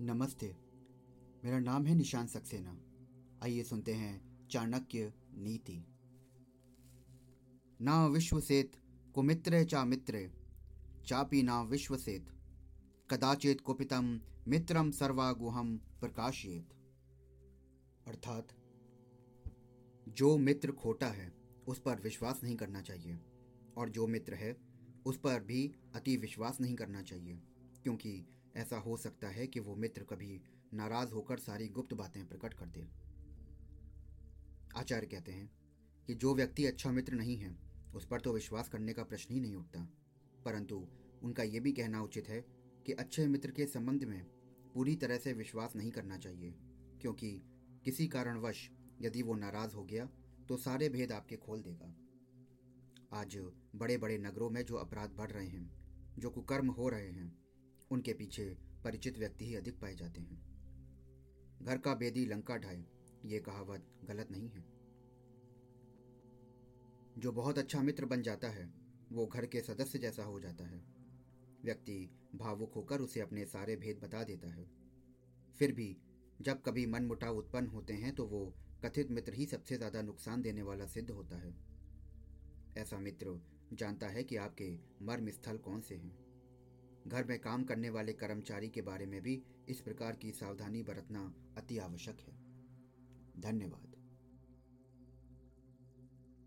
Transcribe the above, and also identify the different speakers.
Speaker 1: नमस्ते। मेरा नाम है निशान सक्सेना। आइए सुनते हैं चाणक्य नीति। ना विश्वसेत कुमित्रे चा मित्रे, चापी ना विश्वसेत, कदाचित कुपितम मित्रम सर्वागुहम प्रकाशित अर्थात, जो मित्र खोटा है, उस पर विश्वास नहीं करना चाहिए, और जो मित्र है, उस पर भी अति विश्वास नहीं करना चाहिए, क्योंकि ऐसा हो सकता है कि वो मित्र कभी नाराज़ होकर सारी गुप्त बातें प्रकट कर दे। आचार्य कहते हैं कि जो व्यक्ति अच्छा मित्र नहीं है, उस पर तो विश्वास करने का प्रश्न ही नहीं उठता। परंतु उनका यह भी कहना उचित है कि अच्छे मित्र के संबंध में पूरी तरह से विश्वास नहीं करना चाहिए, क्योंकि किसी कारणवश यदि वो नाराज़ हो गया तो सारे भेद आपके खोल देगा। आज बड़े बड़े नगरों में जो अपराध बढ़ रहे हैं, जो कुकर्म हो रहे हैं उनके पीछे परिचित व्यक्ति ही अधिक पाए जाते हैं। घर का बेदी लंका ढाए ये कहावत गलत नहीं है। जो बहुत अच्छा मित्र बन जाता है, वो घर के सदस्य जैसा हो जाता है। व्यक्ति भावुक होकर उसे अपने सारे भेद बता देता है। फिर भी, जब कभी मन मुटाव उत्पन्न होते हैं तो वो कथित मित्र ही सबसे ज़्यादा नुकसान देने वाला सिद्ध होता है। ऐसा मित्र जानता है कि आपके मर्म स्थल कौन से हैं। घर में काम करने वाले कर्मचारी के बारे में भी इस प्रकार की सावधानी बरतना अति आवश्यक है। धन्यवाद।